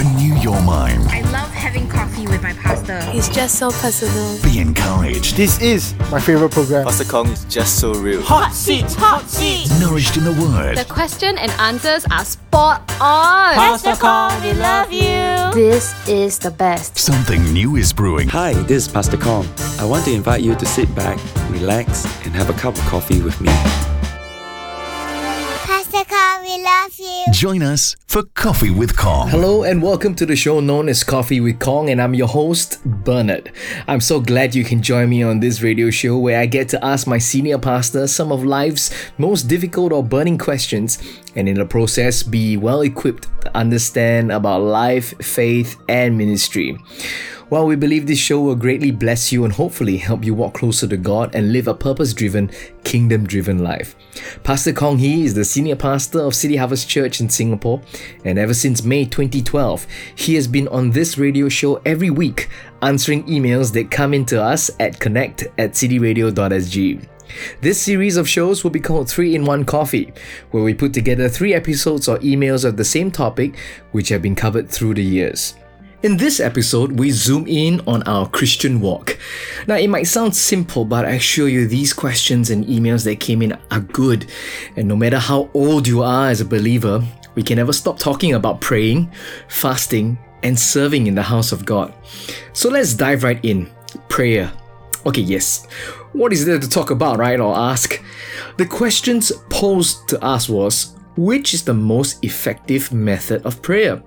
Renew your mind. I love having coffee with my pastor. He's just so personal. Be encouraged. This is my favorite program. Pastor Kong is just so real. Hot seats, hot seats. Nourished in the Word. The question and answers are spot on. Pastor Kong, we love you. This is the best. Something new is brewing. Hi, this is Pastor Kong. I want to invite you to sit back, relax, and have a cup of coffee with me. Pastor Kong, we love you. Join us for Coffee with Kong. Hello and welcome to the show known as Coffee with Kong, and I'm your host, Bernard. I'm so glad you can join me on this radio show where I get to ask my senior pastor some of life's most difficult or burning questions, and in the process, be well equipped to understand about life, faith, and ministry. Well, we believe this show will greatly bless you and hopefully help you walk closer to God and live a purpose driven, kingdom driven life. Pastor Kong Hee is the senior pastor of City Harvest Church in Singapore, and ever since May 2012, he has been on this radio show every week answering emails that come into us at connect at cityradio.sg. This series of shows will be called 3 in 1 Coffee, where we put together three episodes or emails of the same topic which have been covered through the years. In this episode, we zoom in on our Christian walk. Now, it might sound simple, but I assure you these questions and emails that came in are good. And no matter how old you are as a believer, we can never stop talking about praying, fasting, and serving in the house of God. So let's dive right in. Prayer. Okay, yes. What is there to talk about, right? Or ask? The questions posed to us was which is the most effective method of prayer?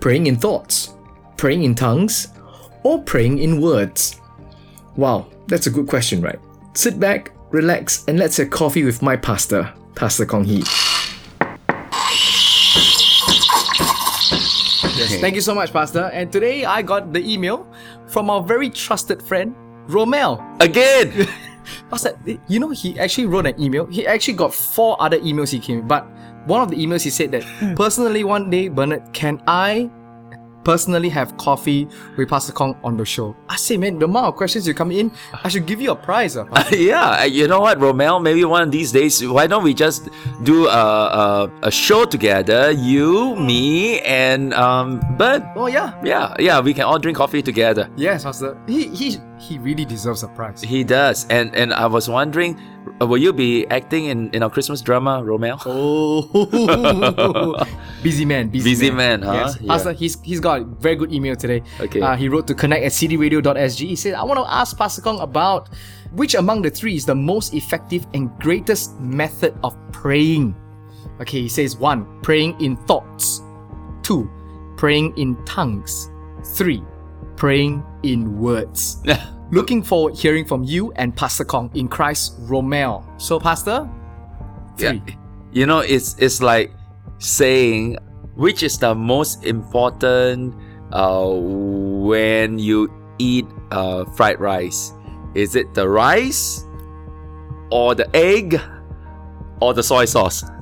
Praying in thoughts, praying in tongues, or praying in words? Wow, that's a good question, right? Sit back, relax, and let's have coffee with my pastor, Pastor Kong Hee. Yes, thank you so much, Pastor. And today I got the email from our very trusted friend, Romel. Again! Pastor, you know, he actually wrote an email. He actually got four other emails he came, but one of the emails he said that personally one day, Bernard, can I personally have coffee with Pastor Kong on the show? I say, man, the amount of questions you come in, I should give you a prize. Uh, yeah, you know what, Romel? Maybe one of these days, why don't we just do a, a, a show together? You, me, and um, Bert. oh yeah, Yeah, yeah, we can all drink coffee together. yes, Pastor. He he he really deserves a prize. He does. And and I was wondering, uh, will you be acting in, in our Christmas drama, Romel? Oh, busy man, busy, Busy man, huh? Yes, Yeah. Pastor, he's he's got a very good email today. Okay. uh, he wrote to connect at cityradio.sg. He said, "I want to ask Pastor Kong about which among the three is the most effective and greatest method of praying." Okay, he says one, praying in thoughts. Two, praying in tongues. Three, praying in words. Looking forward hearing from you and Pastor Kong in Christ Romel. So, Pastor, three. Yeah. You know, it's it's like saying which is the most important uh, when you eat uh, fried rice. Is it the rice or the egg or the soy sauce?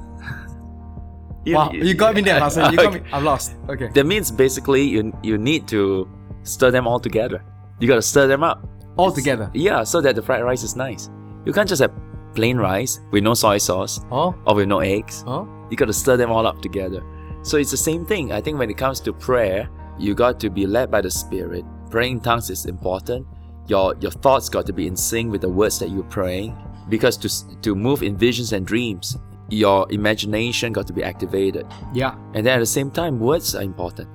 Wow, you got me there, Pastor. You got me. I'm lost. Okay. That means basically you you need to stir them all together. You gotta stir them up. All together. Yeah, so that the fried rice is nice. You can't just have plain rice with no soy sauce Oh, or with no eggs. oh. You got to stir them all up together. So it's the same thing. I think when it comes to prayer, you got to be led by the Spirit. Praying in tongues is important. Your your thoughts got to be in sync with the words that you're praying. Because to to move in visions and dreams, your imagination got to be activated. Yeah. And then at the same time, words are important.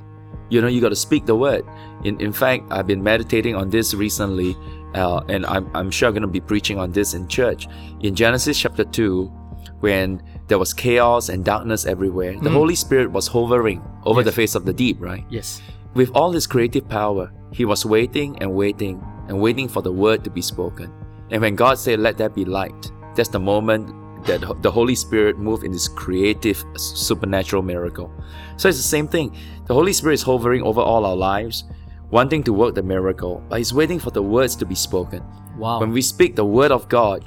You know, you got to speak the word. In in fact, I've been meditating on this recently, uh, and I'm I'm sure I'm going to be preaching on this in church. In Genesis chapter two, when there was chaos and darkness everywhere, the Holy Spirit was hovering over the face of the deep, right? Yes. With all his creative power, he was waiting and waiting and waiting for the word to be spoken. And when God said, Let there be light, that's the moment that the Holy Spirit moved in this creative supernatural miracle. So it's the same thing. The Holy Spirit is hovering over all our lives, wanting to work the miracle, but He's waiting for the words to be spoken. Wow. When we speak the word of God,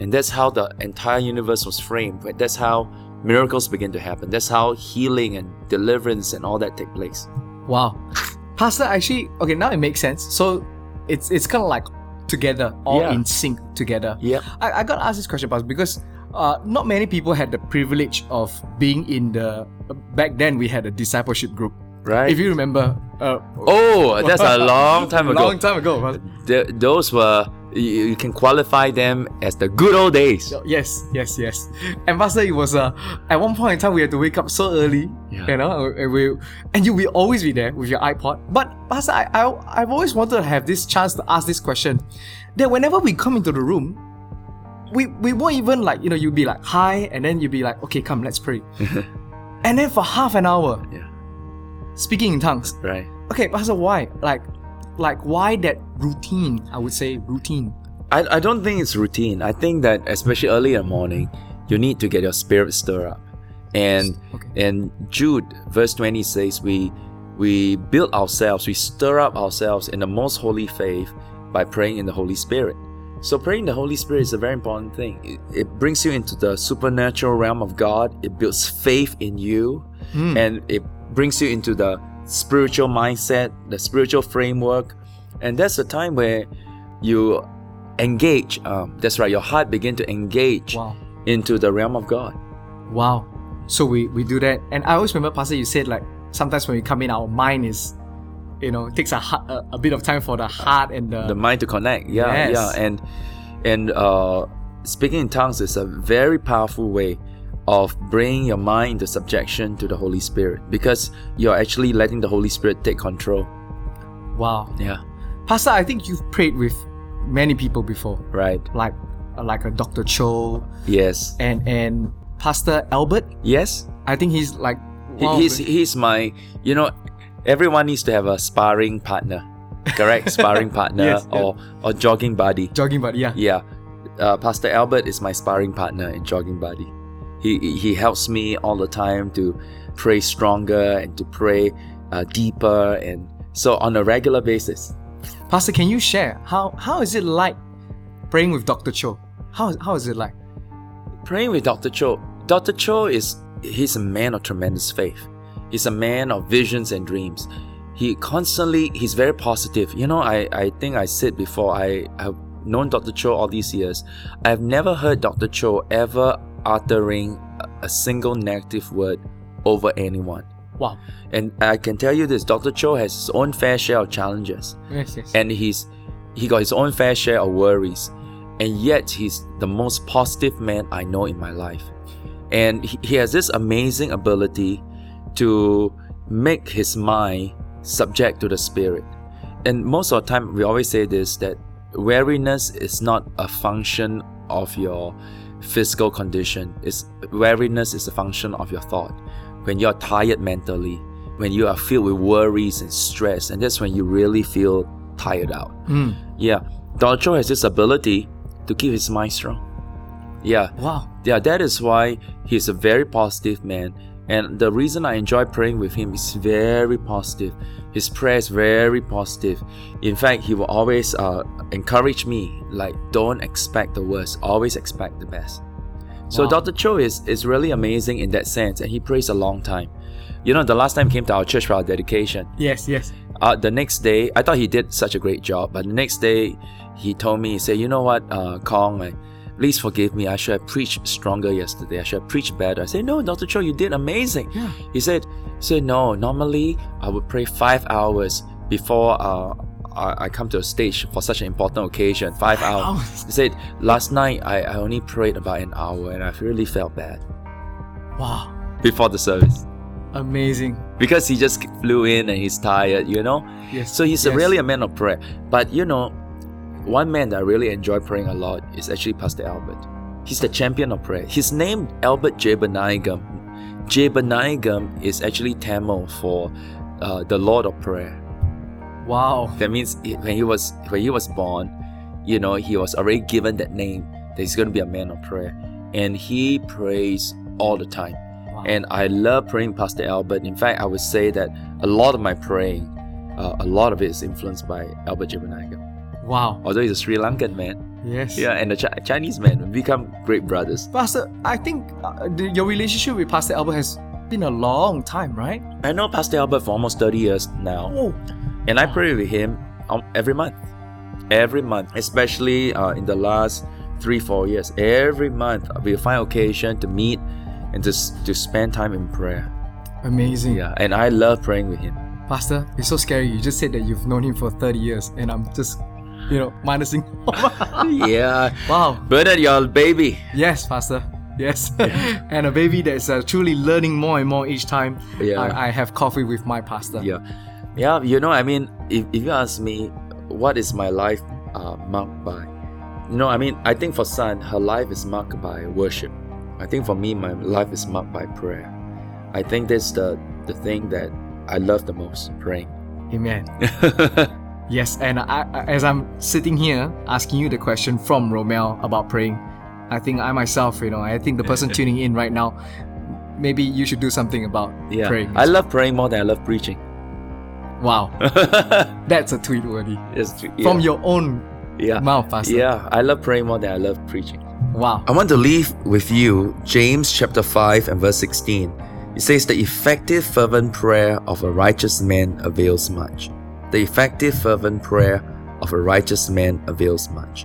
and that's how the entire universe was framed. That's how miracles begin to happen. That's how healing and deliverance and all that take place. Wow. Pastor, actually, okay, now it makes sense. So it's it's kind of like together, all Yeah. in sync together. Yeah. I, I got to ask this question, Pastor, because uh, not many people had the privilege of being in the. Back then, we had a discipleship group. right? If you remember, uh, oh, that's a long time ago. long time ago. Pastor. Th- those were you, you can qualify them as the good old days. Yes, yes, yes. And Pastor, it was uh, at one point in time we had to wake up so early, Yeah. you know, and we and you will always be there with your iPod. But Pastor, I, I I've always wanted to have this chance to ask this question. That whenever we come into the room, we we won't even like you know you'd be like hi, and then you'd be like okay, come let's pray, and then for half an hour, Yeah. speaking in tongues. Right. Okay, Pastor, why? Like, like why that routine? I would say routine. I, I don't think it's routine. I think that especially early in the morning, you need to get your spirit stirred up. And Okay. and Jude verse 20 says we we build ourselves, we stir up ourselves in the most holy faith by praying in the Holy Spirit. So praying the Holy Spirit is a very important thing. It, it brings you into the supernatural realm of God. It builds faith in you and it brings you into the spiritual mindset, the spiritual framework. And that's the time where you engage. Um, that's right, your heart begin to engage Wow. into the realm of God. Wow. So we, we do that. And I always remember, Pastor, you said like sometimes when we come in, our mind is, you know, it takes a, a, a bit of time for the heart and the. the mind to connect yeah Yes. yeah and and uh speaking in tongues is a very powerful way of bringing your mind into subjection to the holy spirit because you're actually letting the holy spirit take control wow. yeah Pastor, I think you've prayed with many people before, right like like a Dr. Cho yes and and Pastor Albert. yes I think he's like. He- he's he's my you know everyone needs to have a sparring partner correct sparring partner Yes, yeah. or or jogging buddy jogging buddy. Yeah. Yeah, uh, Pastor Albert is my sparring partner and jogging buddy. He he helps me all the time to pray stronger and to pray uh, deeper, and so on a regular basis. Pastor, can you share how how is it like praying with Dr. Cho? How how is it like? Praying with Dr. Cho. Dr. Cho is he's a man of tremendous faith. He's a man of visions and dreams. He constantly he's very positive. You know, I I think I said before I have known Dr. Cho all these years. I've never heard Dr. Cho ever uttering a, single negative word over anyone. Wow. And I can tell you this, Dr. Cho has his own fair share of challenges Yes, yes. and he's he got his own fair share of worries and yet he's the most positive man i know in my life and he, he has this amazing ability to make his mind subject to the spirit. And most of the time we always say this that weariness is not a function of your physical condition. It's weariness is a function of your thought. When you're tired mentally when you are filled with worries and stress and that's when you really feel tired out. Mm. yeah. Dr. Has this ability to keep his mind strong. Yeah. Wow. yeah that is why he's a very positive man and the reason i enjoy praying with him is very positive. His prayer is very positive. In fact he will always uh, encourage me like don't expect the worst always expect the best. So Wow. dr cho is, is really amazing in that sense and he prays a long time. You know the last time he came to our church for our dedication. Yes, yes. uh, the next day, I thought he did such a great job, but the next day, he told me, he said, You know what, uh, Kong, I, please forgive me. I should have preached stronger yesterday. I should have preached better. I said, No, Dr. Cho, you did amazing. Yeah. He said, said, No, normally I would pray five hours before uh, I, I come to a stage for such an important occasion. Five hours. He said, Last night I, I only prayed about an hour and I really felt bad Wow. before the service Amazing. because he just flew in and he's tired, you know? Yes. So he's a yes. really a man of prayer. But you know, one man that I really enjoy praying a lot is actually Pastor Albert. He's the champion of prayer. He's named Albert Jebediah Jebediah is actually Tamil for uh, the Lord of Prayer. Wow. That means when he was when he was born, you know, he was already given that name that he's going to be a man of prayer, and he prays all the time. Wow. And I love praying Pastor Albert. In fact, I would say that a lot of my praying, uh, a lot of it is influenced by Albert Jebediah. Wow. Although he's a Sri Lankan man, Yes. yeah, and a Chi- Chinese man, we become great brothers. Pastor, I think uh, the, your relationship with Pastor Albert has been a long time, right? I know Pastor Albert for almost 30 years now, Oh. and I pray with him um, every month. Every month, especially uh, in the last three, four years. Every month, we'll find occasion to meet and to, to spend time in prayer. Amazing. Yeah, and I love praying with him. Pastor, it's so scary. You just said that you've known him for 30 years, and I'm just, you know, minusing. yeah. wow. Bernard, you're a baby. Yes, Pastor. Yes. and a baby that's uh, truly learning more and more each time Yeah. I, I have coffee with my pastor. Yeah. Yeah, you know, I mean, if, if you ask me, what is my life uh, marked by? You know, I mean, I think for Sun, her life is marked by worship. I think for me, my life is marked by prayer. I think that's the, the thing that I love the most, praying. Amen. Yes, and I, I- as I'm sitting here asking you the question from Romel about praying, I think I myself, you know, I think the person tuning in right now, maybe you should do something about yeah. praying. I love praying more than I love preaching. wow, that's a tweet worthy It's- yeah. from your own yeah. mouth, Pastor. Yeah, I love praying more than I love preaching. Wow. I want to leave with you James chapter 5 and verse 16. It says, The effective, fervent prayer of a righteous man avails much. The effective, fervent prayer of a righteous man avails much.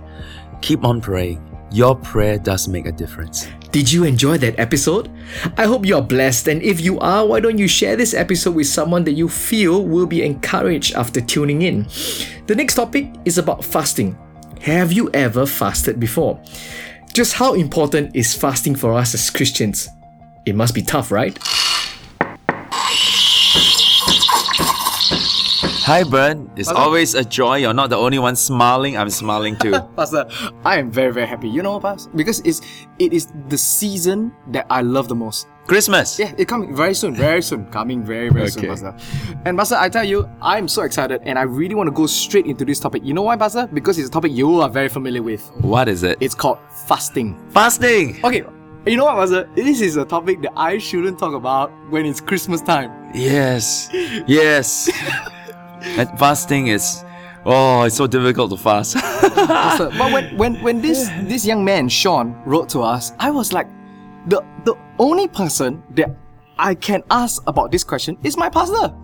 Keep on praying. Your prayer does make a difference. Did you enjoy that episode? I hope you are blessed, and if you are, why don't you share this episode with someone that you feel will be encouraged after tuning in? The next topic is about fasting. Have you ever fasted before? Just how important is fasting for us as Christians? It must be tough, right? Hi, Bern. It's always a joy. You're not the only one smiling. I'm smiling too. Pastor, I am very, very happy. You know what, Pastor? Because it's it is the season that I love the most. Christmas. Yeah, it coming very soon, very soon, coming very, very soon, Okay. Pastor. And Pastor, I tell you, I'm so excited and I really want to go straight into this topic. You know why, Pastor? Because it's a topic you are very familiar with. What is it? It's called fasting. fasting. Okay, you know what, Pastor? This is a topic that I shouldn't talk about when it's Christmas time. Yes. Yes. and fasting is. Oh, it's so difficult to fast. But when, when, when this, this young man, Sean, wrote to us, I was like, the, the only person that I can ask about this question is my pastor.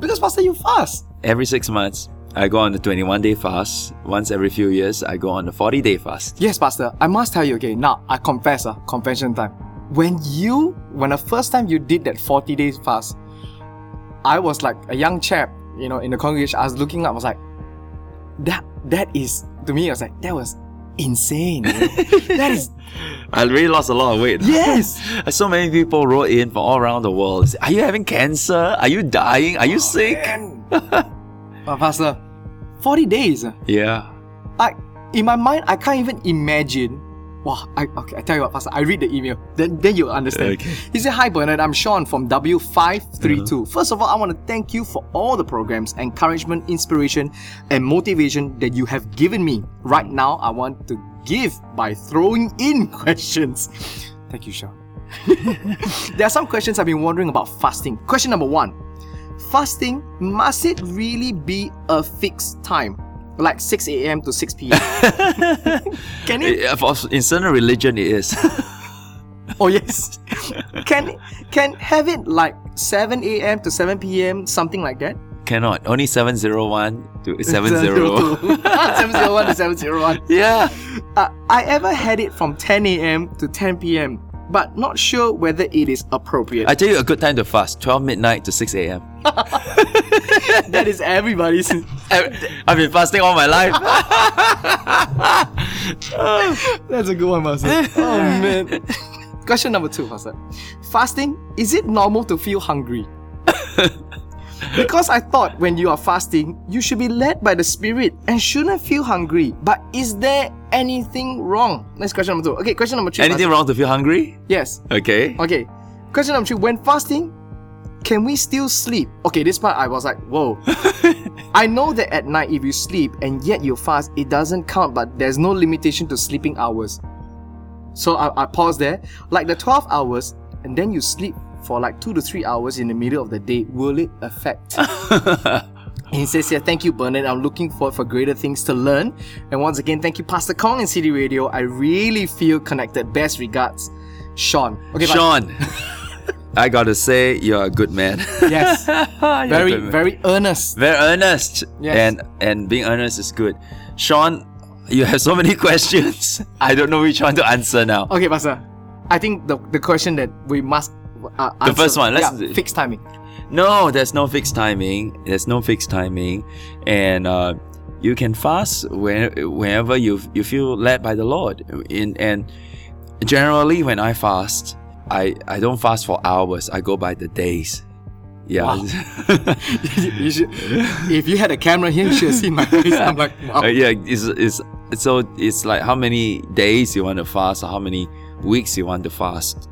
Because, Pastor, you fast. every six months, I go on the 21 day fast. Once every few years, I go on the 40 day fast. Yes, Pastor. I must tell you again. Now, I confess, uh, confession time. When you, when the first time you did that 40 days fast, I was like a young chap, you know, in the congregation. I was looking up, I was like, that, that is, to me, I was like, that was insane. that is, I really lost a lot of weight. yes. So many people wrote in from all around the world. Are you having cancer? Are you dying? Are you oh, sick? But Pastor, 40 days. Yeah. I, in my mind, I can't even imagine. Wow, I, okay, I tell you what, Pastor, I read the email, then, then you'll understand. Okay. He said, Hi Bernard, I'm Sean from W532. Uh-huh. First of all, I want to thank you for all the programs, encouragement, inspiration, and motivation that you have given me. Right now, I want to give by throwing in questions. Thank you, Sean. there are some questions I've been wondering about fasting. Question number one Fasting, must it really be a fixed time? Like 6 a.m. to 6 p.m. Can it? For- In certain religion, it is. Oh yes. can can have it like 7 a.m. to 7 p.m. something like that? Cannot. Only 701 to 70. 701 to 701. yeah. Uh, I ever had it from 10 a.m. to 10 p.m. But not sure whether it is appropriate. I tell you a good time to fast 12 midnight to 6 a.m. that is everybody's. I've been fasting all my life. That's a good one, Master. Oh man. Question number two, Master. Fasting, is it normal to feel hungry? because I thought when you are fasting, you should be led by the Spirit and shouldn't feel hungry. But is there anything wrong? Next question number two. Okay, question number three. Anything Master. wrong to feel hungry? Yes. Okay. Okay. Question number three. When fasting, can we still sleep? Okay, this part I was like, whoa. I know that at night, if you sleep and yet you fast, it doesn't count, but there's no limitation to sleeping hours. So I, I pause there. Like the 12 hours, and then you sleep for like two to three hours in the middle of the day, will it affect? He says here, thank you, Bernard. I'm looking forward for greater things to learn. And once again, thank you, Pastor Kong and City Radio. I really feel connected. Best regards, Sean. Okay. Sean, I gotta say, you're a good man. Yes. Very, man. very earnest. very earnest. Yes. And and being earnest is good. Sean, you have so many questions. I don't know which one to answer now. Okay, Pastor. I think the, the question that we must uh, The first one, let's- yeah, fixed timing. No, there's no fixed timing. There's no fixed timing, and uh, you can fast when, whenever you you feel led by the Lord. In and generally, when I fast, I I don't fast for hours. I go by the days. Yeah. you should, if you had a camera here, you should have seen my face. I'm like, wow. Uh, yeah, it's, it's so it's like how many days you want to fast or how many weeks you want to fast.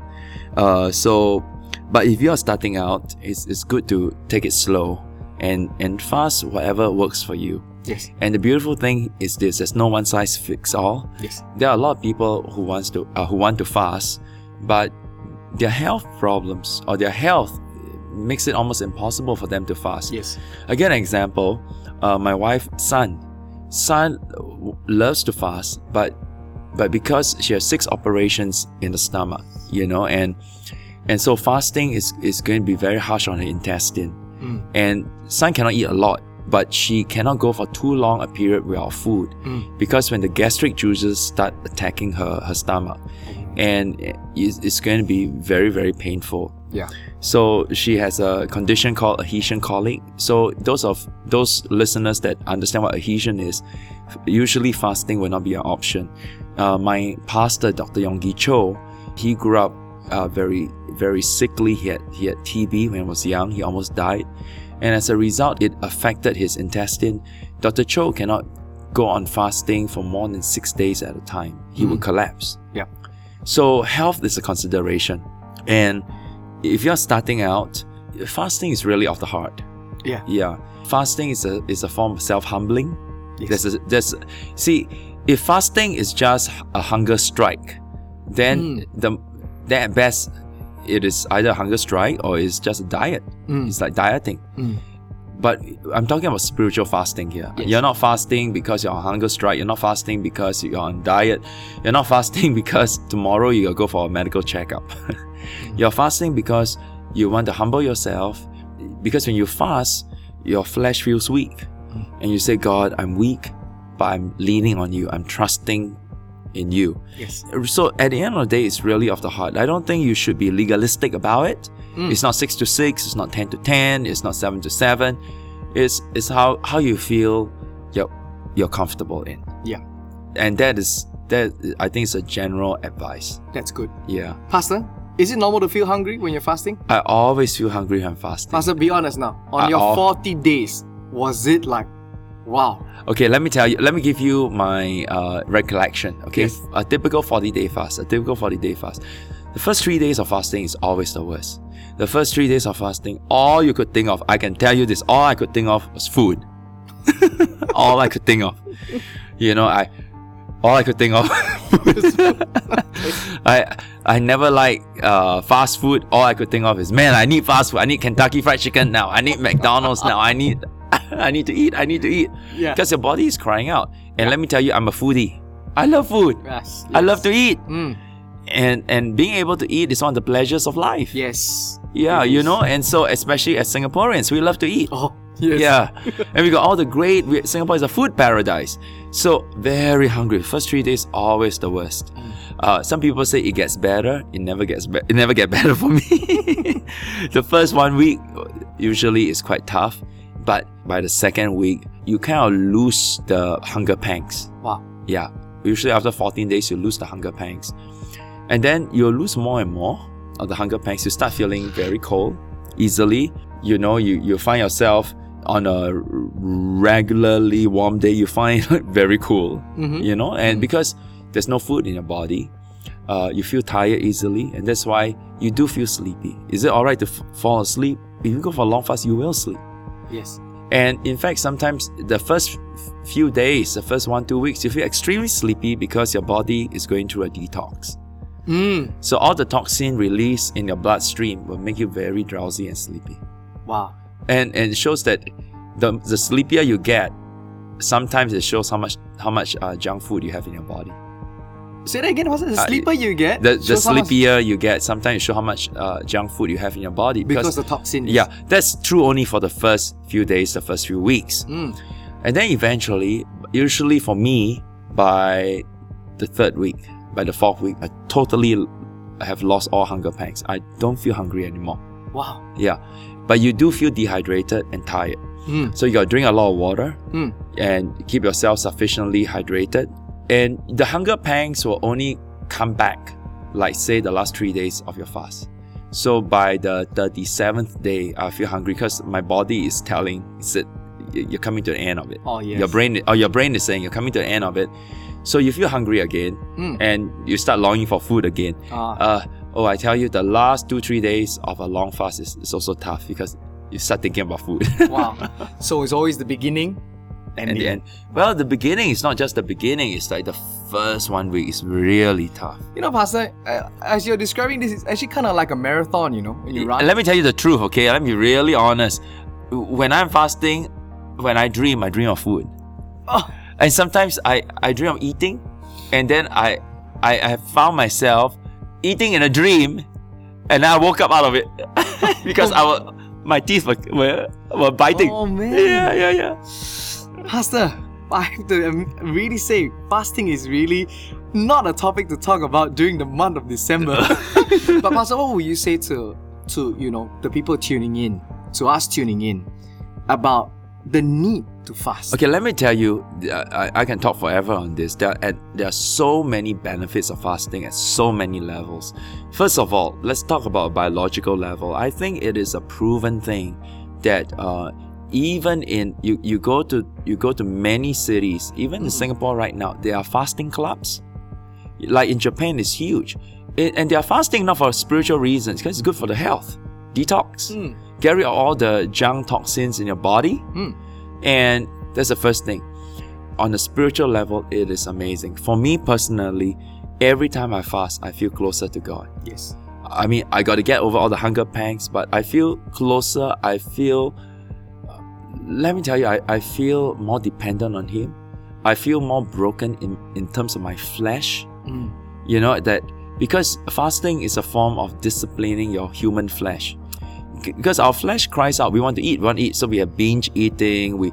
Uh, so, but if you are starting out, it's, it's good to take it slow and and fast whatever works for you. Yes. And the beautiful thing is this: there's no one size fits all. Yes. There are a lot of people who wants to uh, who want to fast, but their health problems or their health makes it almost impossible for them to fast. Yes. Again, an example, uh, my wife, Sun. Sun loves to fast, but but because she has six operations in the stomach, you know, and and so fasting is is going to be very harsh on her intestine. And Sun cannot eat a lot, but she cannot go for too long a period without food because when the gastric juices start attacking her her stomach, and it's, it's going to be very very painful. Yeah. So she has a condition called adhesion colic. So those of those listeners that understand what adhesion is, usually fasting will not be an option. Uh, my pastor, Dr. Yonggi Cho, he grew up uh, very very sickly. He had he had TB when he was young. He almost died, and as a result, it affected his intestine. Dr. Cho cannot go on fasting for more than six days at a time. He would collapse. Yeah. So health is a consideration, and if you're starting out, fasting is really of the heart. Yeah. Yeah, fasting is a is a form of self humbling. Yes. There's a, there's see, if fasting is just a hunger strike, then hmm. the then at best it is either a hunger strike or it's just a diet. Hmm. It's like dieting. Hmm. But I'm talking about spiritual fasting here. Yes. You're not fasting because you're on hunger strike. You're not fasting because you're on diet. You're not fasting because tomorrow you go for a medical checkup. you're fasting because you want to humble yourself. Because when you fast, your flesh feels weak. Mm. And you say, God, I'm weak, but I'm leaning on you. I'm trusting in you. Yes. So at the end of the day, it's really of the heart. I don't think you should be legalistic about it. It's not six to six. It's not ten to ten. It's not seven to seven. It's it's how how you feel you're you're comfortable in, Yeah. and that is that I think it's a general advice. That's good. Yeah, Pastor, is it normal to feel hungry when you're fasting? I always feel hungry when fasting. Pastor, be honest now. On Uh, your oh. 40 days, was it like, wow? Okay, let me tell you. Let me give you my uh, recollection. Okay, Yes. a typical forty day fast. A typical forty day fast. The first three days of fasting is always the worst. The first three days of fasting, all you could think of, I can tell you this, all I could think of was food. all I could think of. You know, I all I could think of I I never like uh, fast food. All I could think of is man, I need fast food. I need Kentucky fried chicken now. I need McDonald's now. I need I need to eat. I need to eat. Yeah. Because your body is crying out. And let me tell you, I'm a foodie. I love food. Yes. I love to eat. Mm. And and being able to eat is one of the pleasures of life. Yes. Yeah, you know, and so especially as Singaporeans, we love to eat. Oh, yes. Yeah, and we got all the great. We, Singapore is a food paradise, so very hungry. First three days always the worst. Uh, some people say it gets better. It never gets better. It never get better for me. the first one week usually is quite tough, but by the second week you kind of lose the hunger pangs. Wow. Yeah, usually after 14 days you lose the hunger pangs, and then you'll lose more and more of the hunger pangs. You start feeling very cold easily. You know, you you find yourself on a regularly warm day, you find very cool. You know, and because there's no food in your body, uh, you feel tired easily, and that's why you do feel sleepy. Is it alright to f- fall asleep? If you go for a long fast, you will sleep. Yes. And in fact, sometimes the first few days, the first one, two weeks, you feel extremely sleepy because your body is going through a detox. Mm. So all the toxin released in your bloodstream will make you very drowsy and sleepy. Wow. And and it shows that the the sleepier you get, sometimes it shows how much how much uh, junk food you have in your body. Say that again. What's it? The Uh, you get? The, the how much- sleepier you get, sometimes it shows how much uh, junk food you have in your body Because the toxin. is- Yeah, that's true only for the first few days, the first few weeks. Mm. And then eventually, usually for me, by the third week, by the fourth week, I totally have lost all hunger pangs. I don't feel hungry anymore. Wow. Yeah. but you do feel dehydrated and tired. Mm. So you got to drink a lot of water Mm. and keep yourself sufficiently hydrated. And the hunger pangs will only come back, like say the last three days of your fast. So by the 37th day, I feel hungry because my body is telling it's you're coming to the end of it. Oh, yes. Your brain or your brain is saying you're coming to the end of it. So you feel hungry again Mm. and you start longing for food again. Ah. Uh, oh, I tell you, the last two, three days of a long fast is, is also tough because you start thinking about food. wow. So it's always the beginning and, and the end. Well, the beginning is not just the beginning, it's like the first one week is really tough. You know, Pastor, uh, as you're describing this, it's actually kind of like a marathon, you know, when you run. Let me tell you the truth, okay? Let me be really honest. When I'm fasting, when I dream, I dream of food. Oh. And sometimes I, I dream of eating, and then I, I I have found myself eating in a dream, and I woke up out of it because our my teeth were, were, were biting. Oh, man. Yeah, yeah, yeah. Pastor, I have to really say, fasting is really not a topic to talk about during the month of December. but Pastor, what would you say to to you know the people tuning in, to us tuning in, about the need fast? Okay, let me tell you, I, I can talk forever on this. There are, there are so many benefits of fasting at so many levels. First of all, let's talk about a biological level. I think it is a proven thing that uh, even in you, you go to you go to many cities, even in Singapore right now, there are fasting clubs. Like in Japan, it's huge, It- and they are fasting not for spiritual reasons because it's good for the health, detox, Mm. get rid of all the junk toxins in your body. Mm. And that's the first thing. On a spiritual level, it is amazing. For me personally, every time I fast, I feel closer to God. Yes. I mean, I got to get over all the hunger pangs, but I feel closer. I feel, let me tell you, I, I feel more dependent on Him. I feel more broken in, in terms of my flesh. Mm. You know, that because fasting is a form of disciplining your human flesh. Because our flesh cries out, we want to eat, we want to eat. So we have binge eating, we,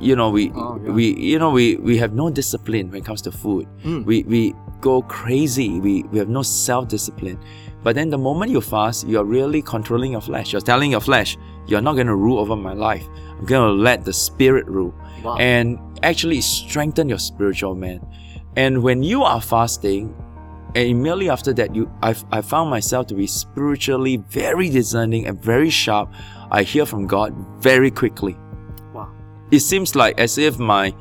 you know, we, Oh, yeah. we, you know, we, we have no discipline when it comes to food. Mm. We, we go crazy. We, we have no self-discipline. But then the moment you fast, you're really controlling your flesh. You're telling your flesh, you're not going to rule over my life. I'm going to let the spirit rule. Wow. And actually strengthen your spiritual man. And when you are fasting, and immediately after that, you I, I found myself to be spiritually very discerning and very sharp. I hear from God very quickly. Wow. It seems like as if my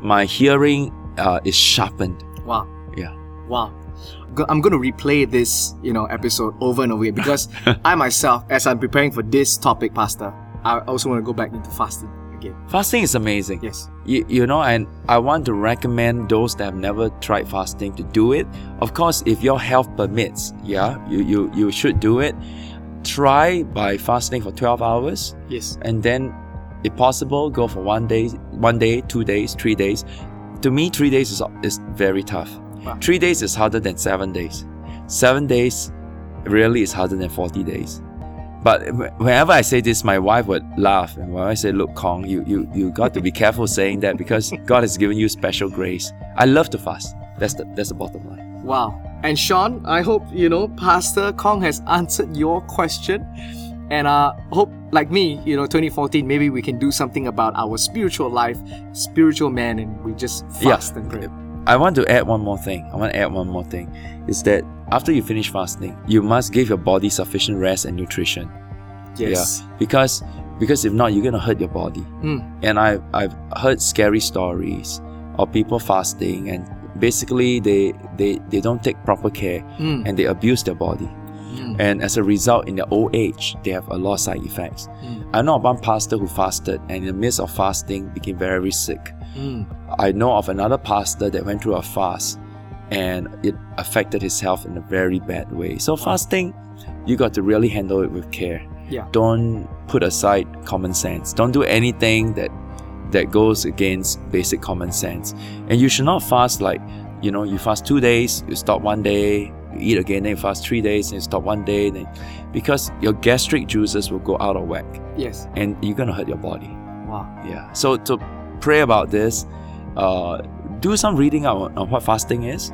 my hearing uh, is sharpened. Wow. Yeah. Wow. I'm going to replay this, you know, episode over and over again because I myself, as I'm preparing for this topic, Pastor, I also want to go back into fasting again. Fasting is amazing. Yes. You, you know, and I want to recommend those that have never tried fasting to do it. Of course, if your health permits, yeah, you, you, you should do it. Try by fasting for 12 hours Yes. and then, if possible, go for one day, one day, two days, three days. To me, three days is, is very tough. Wow. Three days is harder than seven days. Seven days really is harder than 40 days. But whenever I say this, my wife would laugh. And when I say, look, Kong, you, you, you got to be careful saying that because God has given you special grace. I love to fast. That's the, that's the bottom line. Wow. And Sean, I hope, you know, Pastor Kong has answered your question. And uh hope like me, you know, 2014, maybe we can do something about our spiritual life, spiritual man, and we just Yeah. fast and pray. I want to add one more thing. I want to add one more thing. Is that after you finish fasting, you must give your body sufficient rest and nutrition. Yes. Yeah. Because because if not, you're gonna hurt your body. Mm. And I've I've heard scary stories of people fasting and basically they they, they don't take proper care Mm. and they abuse their body. Mm. And as a result, in their old age, they have a lot of side effects. Mm. I know of one pastor who fasted and in the midst of fasting became very sick. Mm. I know of another pastor that went through a fast and it affected his health in a very bad way. So fasting, you got to really handle it with care. Yeah. Don't put aside common sense. Don't do anything that that goes against basic common sense. And you should not fast like, you know, you fast two days, you stop one day, you eat again, then you fast three days, and you stop one day, then because your gastric juices will go out of whack Yes. and you're gonna hurt your body. Wow. Yeah. So to pray about this, uh, do some reading on, on what fasting is.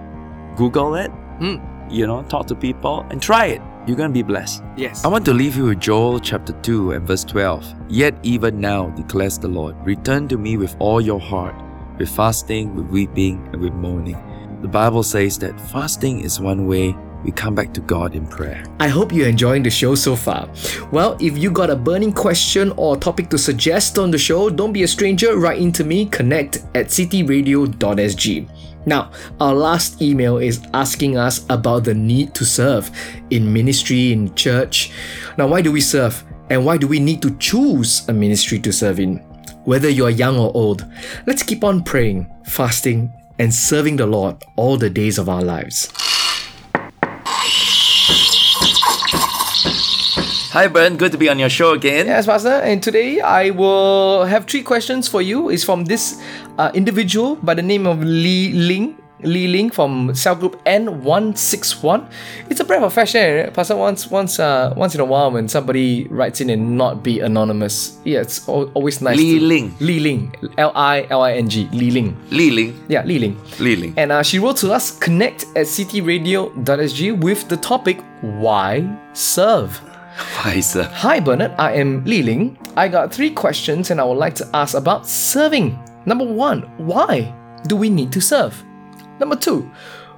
Google it. Mm. You know, talk to people and try it. you're going to be blessed. Yes. I want to leave you with Joel chapter 2 and verse 12. Yet even now, declares the Lord, return to me with all your heart, with fasting, with weeping, and with mourning. The Bible says that fasting is one way we come back to God in prayer. I hope you're enjoying the show so far. Well, if you got a burning question or topic to suggest on the show, don't be a stranger, write into me, connect at cityradio.sg. Now, our last email is asking us about the need to serve in ministry, in church. Now, why do we serve? And why do we need to choose a ministry to serve in? Whether you're young or old, let's keep on praying, fasting, and serving the Lord all the days of our lives. Hi, Bern. Good to be on your show again. Yes, Pastor. And today I will have three questions for you. It's from this uh, individual by the name of Li Ling. Li Ling from cell group N161. It's a breath of fresh air. Pastor, once once uh, once in a while when somebody writes in and not be anonymous. Yeah, it's always nice. Li to- Ling. Li Ling. L I L I N G. Li Ling. Li Ling. Yeah, Li Ling. Li Ling. And uh, she wrote to us connect at cityradio.sg with the topic Why Serve? Wiser. Hi Bernard, I am Li Ling. I got three questions and I would like to ask about serving. Number one, why do we need to serve? Number two,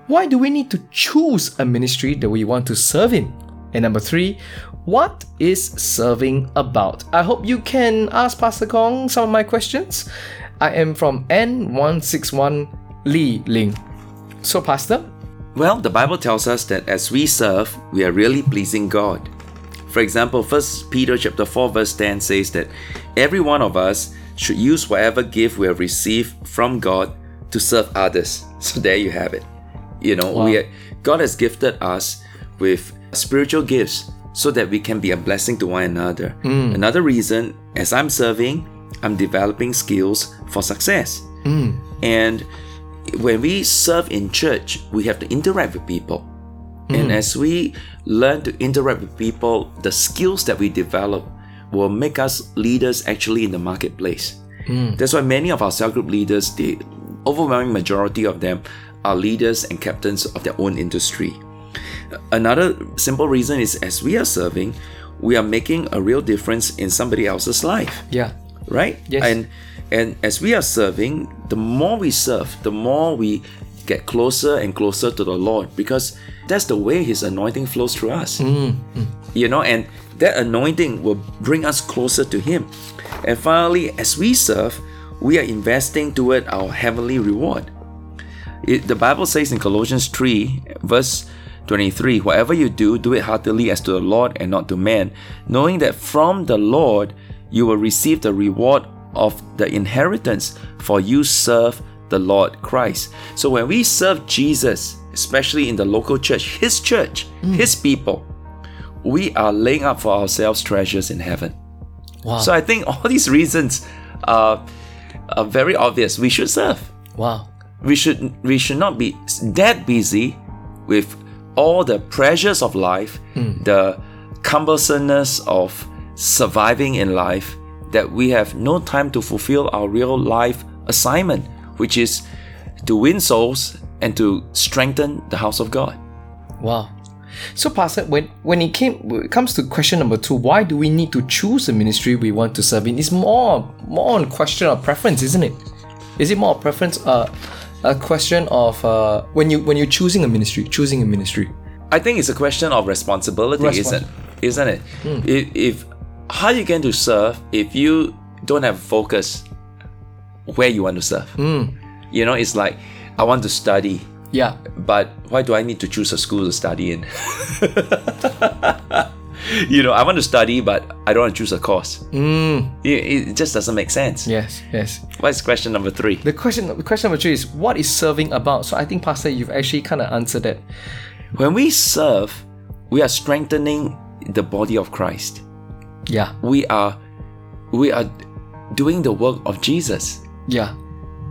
why do we need to choose a ministry that we want to serve in? And number three, what is serving about? I hope you can ask Pastor Kong some of my questions. I am from N161 Li Ling. So, Pastor, Well, the Bible tells us that as we serve, we are really pleasing God. For example, 1 Peter chapter 4 verse 10 says that every one of us should use whatever gift we have received from God to serve others. So there you have it. You know, we are, God has gifted us with spiritual gifts so that we can be a blessing to one another. Hmm. Another reason, as I'm serving, I'm developing skills for success. Hmm. And when we serve in church, we have to interact with people. And hmm. as we learn to interact with people, the skills that we develop will make us leaders actually in the marketplace. Hmm. That's why many of our cell group leaders, the overwhelming majority of them, are leaders and captains of their own industry. Another simple reason is as we are serving, we are making a real difference in somebody else's life yeah, right? Yes. And and as we are serving, the more we serve, the more we get closer and closer to the Lord because that's the way His anointing flows through us. Mm, mm. You know, and that anointing will bring us closer to Him. And finally, as we serve, we are investing toward our heavenly reward. It, the Bible says in Colossians 3, verse 23, Whatever you do, do it heartily as to the Lord and not to man, knowing that from the Lord you will receive the reward of the inheritance, for you serve the Lord Christ. So when we serve Jesus, especially in the local church, His church, mm. His people, we are laying up for ourselves treasures in heaven. wow, So I think all these reasons are, are very obvious. We should serve wow, we should we should not be that busy with all the pressures of life, mm. the cumbersomeness of surviving in life, that we have no time to fulfill our real life assignment, which is to win souls and to strengthen the house of God. Wow. So, Pastor, when when it came when it comes to question number two, why do we need to choose a ministry we want to serve in? It's more more on a question of preference, isn't it? Is it more a preference, uh, a question of uh, when you when you're choosing a ministry, choosing a ministry? I think it's a question of responsibility, Respons- isn't isn't it? If, if how you going to serve if you don't have focus where you want to serve? Hmm. You know, it's like I want to study, Yeah, but why do I need to choose a school to study in? you know, I want to study, but I don't want to choose a course. Hmm. It, it just doesn't make sense. yes, yes. What's question number three? The question the question number three is what is serving about? So I think, Pastor, you've actually kind of answered it. When we serve, we are strengthening the body of Christ. Yeah, We are we are doing the work of Jesus. Yeah,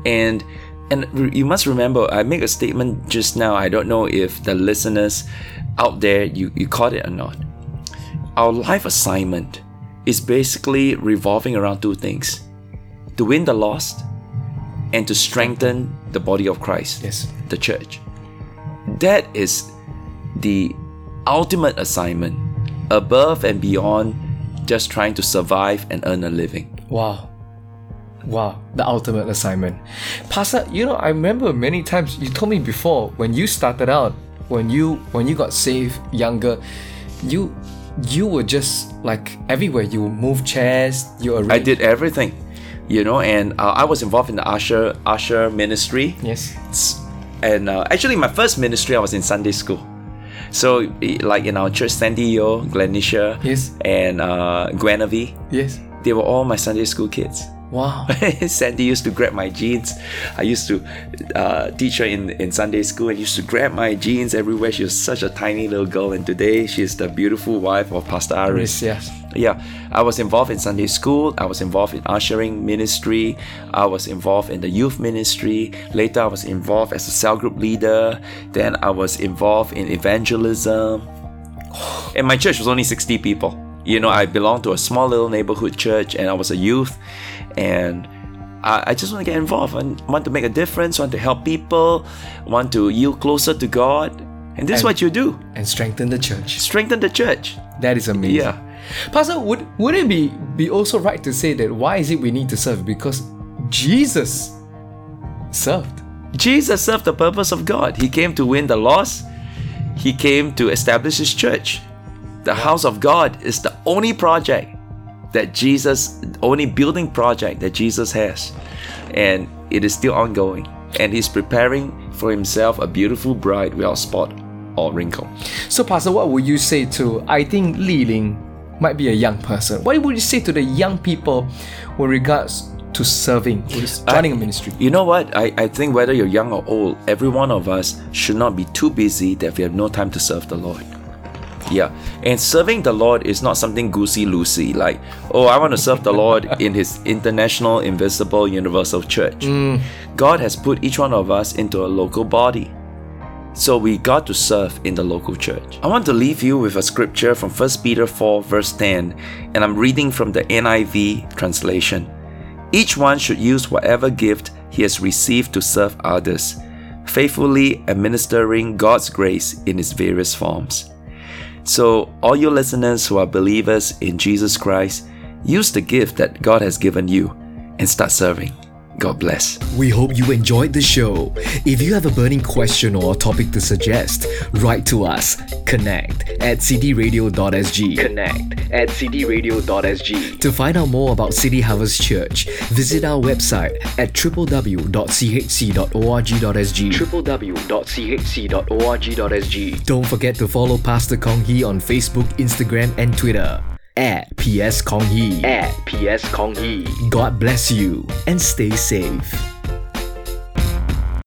and and you must remember i make a statement just now i don't know if the listeners out there you, you caught it or not. Our life assignment is basically revolving around two things. To win the lost and to strengthen the body of christ yes, the church. That is the ultimate assignment, above and beyond just trying to survive and earn a living. Wow. Wow, the ultimate assignment. Pastor, you know, I remember many times you told me before when you started out, when you when you got saved younger, you you were just like everywhere. You move chairs, you arrange I did everything, you know, and uh, I was involved in the usher usher ministry. Yes. And uh, actually, my first ministry, I was in Sunday school. So, like in our church, Sandy Yo, Glenisha, Yes. and uh, Guinevere, Yes. they were all my Sunday school kids. Wow. Sandy used to grab my jeans. I used to uh, teach her in, in Sunday school and used to grab my jeans everywhere. She was such a tiny little girl, and today she's the beautiful wife of Pastor Aris. yes. Yeah, I was involved in Sunday school. I was involved in ushering ministry. I was involved in the youth ministry. Later, I was involved as a cell group leader. Then I was involved in evangelism. And my church was only 60 people. You know, I belonged to a small little neighborhood church and I was a youth. And I, I just want to get involved and want to make a difference, want to help people, want to yield closer to God. And this is what you do And strengthen the church. strengthen the church. That is amazing. Yeah. Pastor, would would it be be also right to say that why is it we need to serve? Because Jesus served. Jesus served the purpose of God. He came to win the lost. He came to establish his church. The house of God is the only project that Jesus, only building project that Jesus has. And it is still ongoing. And he's preparing for himself a beautiful bride without spot or wrinkle. So, Pastor, what would you say to I think Li Ling might be a young person? What would you say to the young people with regards to serving, running a ministry? You know what? I, I think whether you're young or old, every one of us should not be too busy that we have no time to serve the Lord. Yeah. And serving the Lord is not something goosey loosey, like, oh, I want to serve the Lord in His international, invisible, universal church. Mm. God has put each one of us into a local body. So we got to serve in the local church. I want to leave you with a scripture from 1 Peter 4, verse 10, and I'm reading from the NIV translation. Each one should use whatever gift he has received to serve others, faithfully administering God's grace in its various forms. So, all you listeners who are believers in Jesus Christ, use the gift that God has given you and start serving. God bless. We hope you enjoyed the show. If you have a burning question or a topic to suggest, write to us. Connect at cityradio.sg. Connect at cityradio.sg. To find out more about City Harvest Church, visit our website at www.chc.org.sg. www.chc.org.sg. Don't forget to follow Pastor Kong Hee on Facebook, Instagram, and Twitter at PS Kong Hee. At PS Kong Hee. God bless you and stay safe.